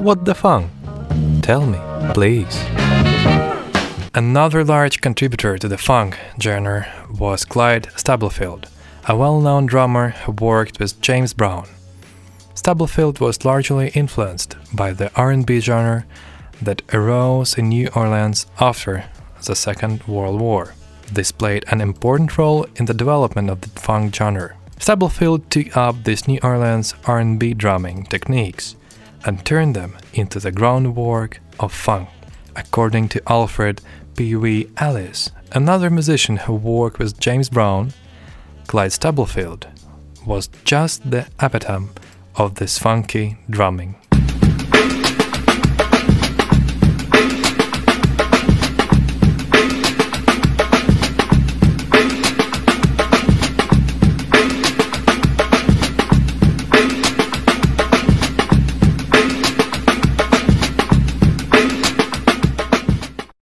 What the funk? Tell me, please. Another large contributor to the funk genre was Clyde Stubblefield, a well known drummer who worked with James Brown. Stubblefield was largely influenced by the R&B genre that arose in New Orleans after the Second World War. This played an important role in the development of the funk genre. Stubblefield took up these New Orleans R&B drumming techniques and turned them into the groundwork of funk. According to Alfred Pee Wee Ellis, another musician who worked with James Brown, Clyde Stubblefield was just the epitome of this funky drumming.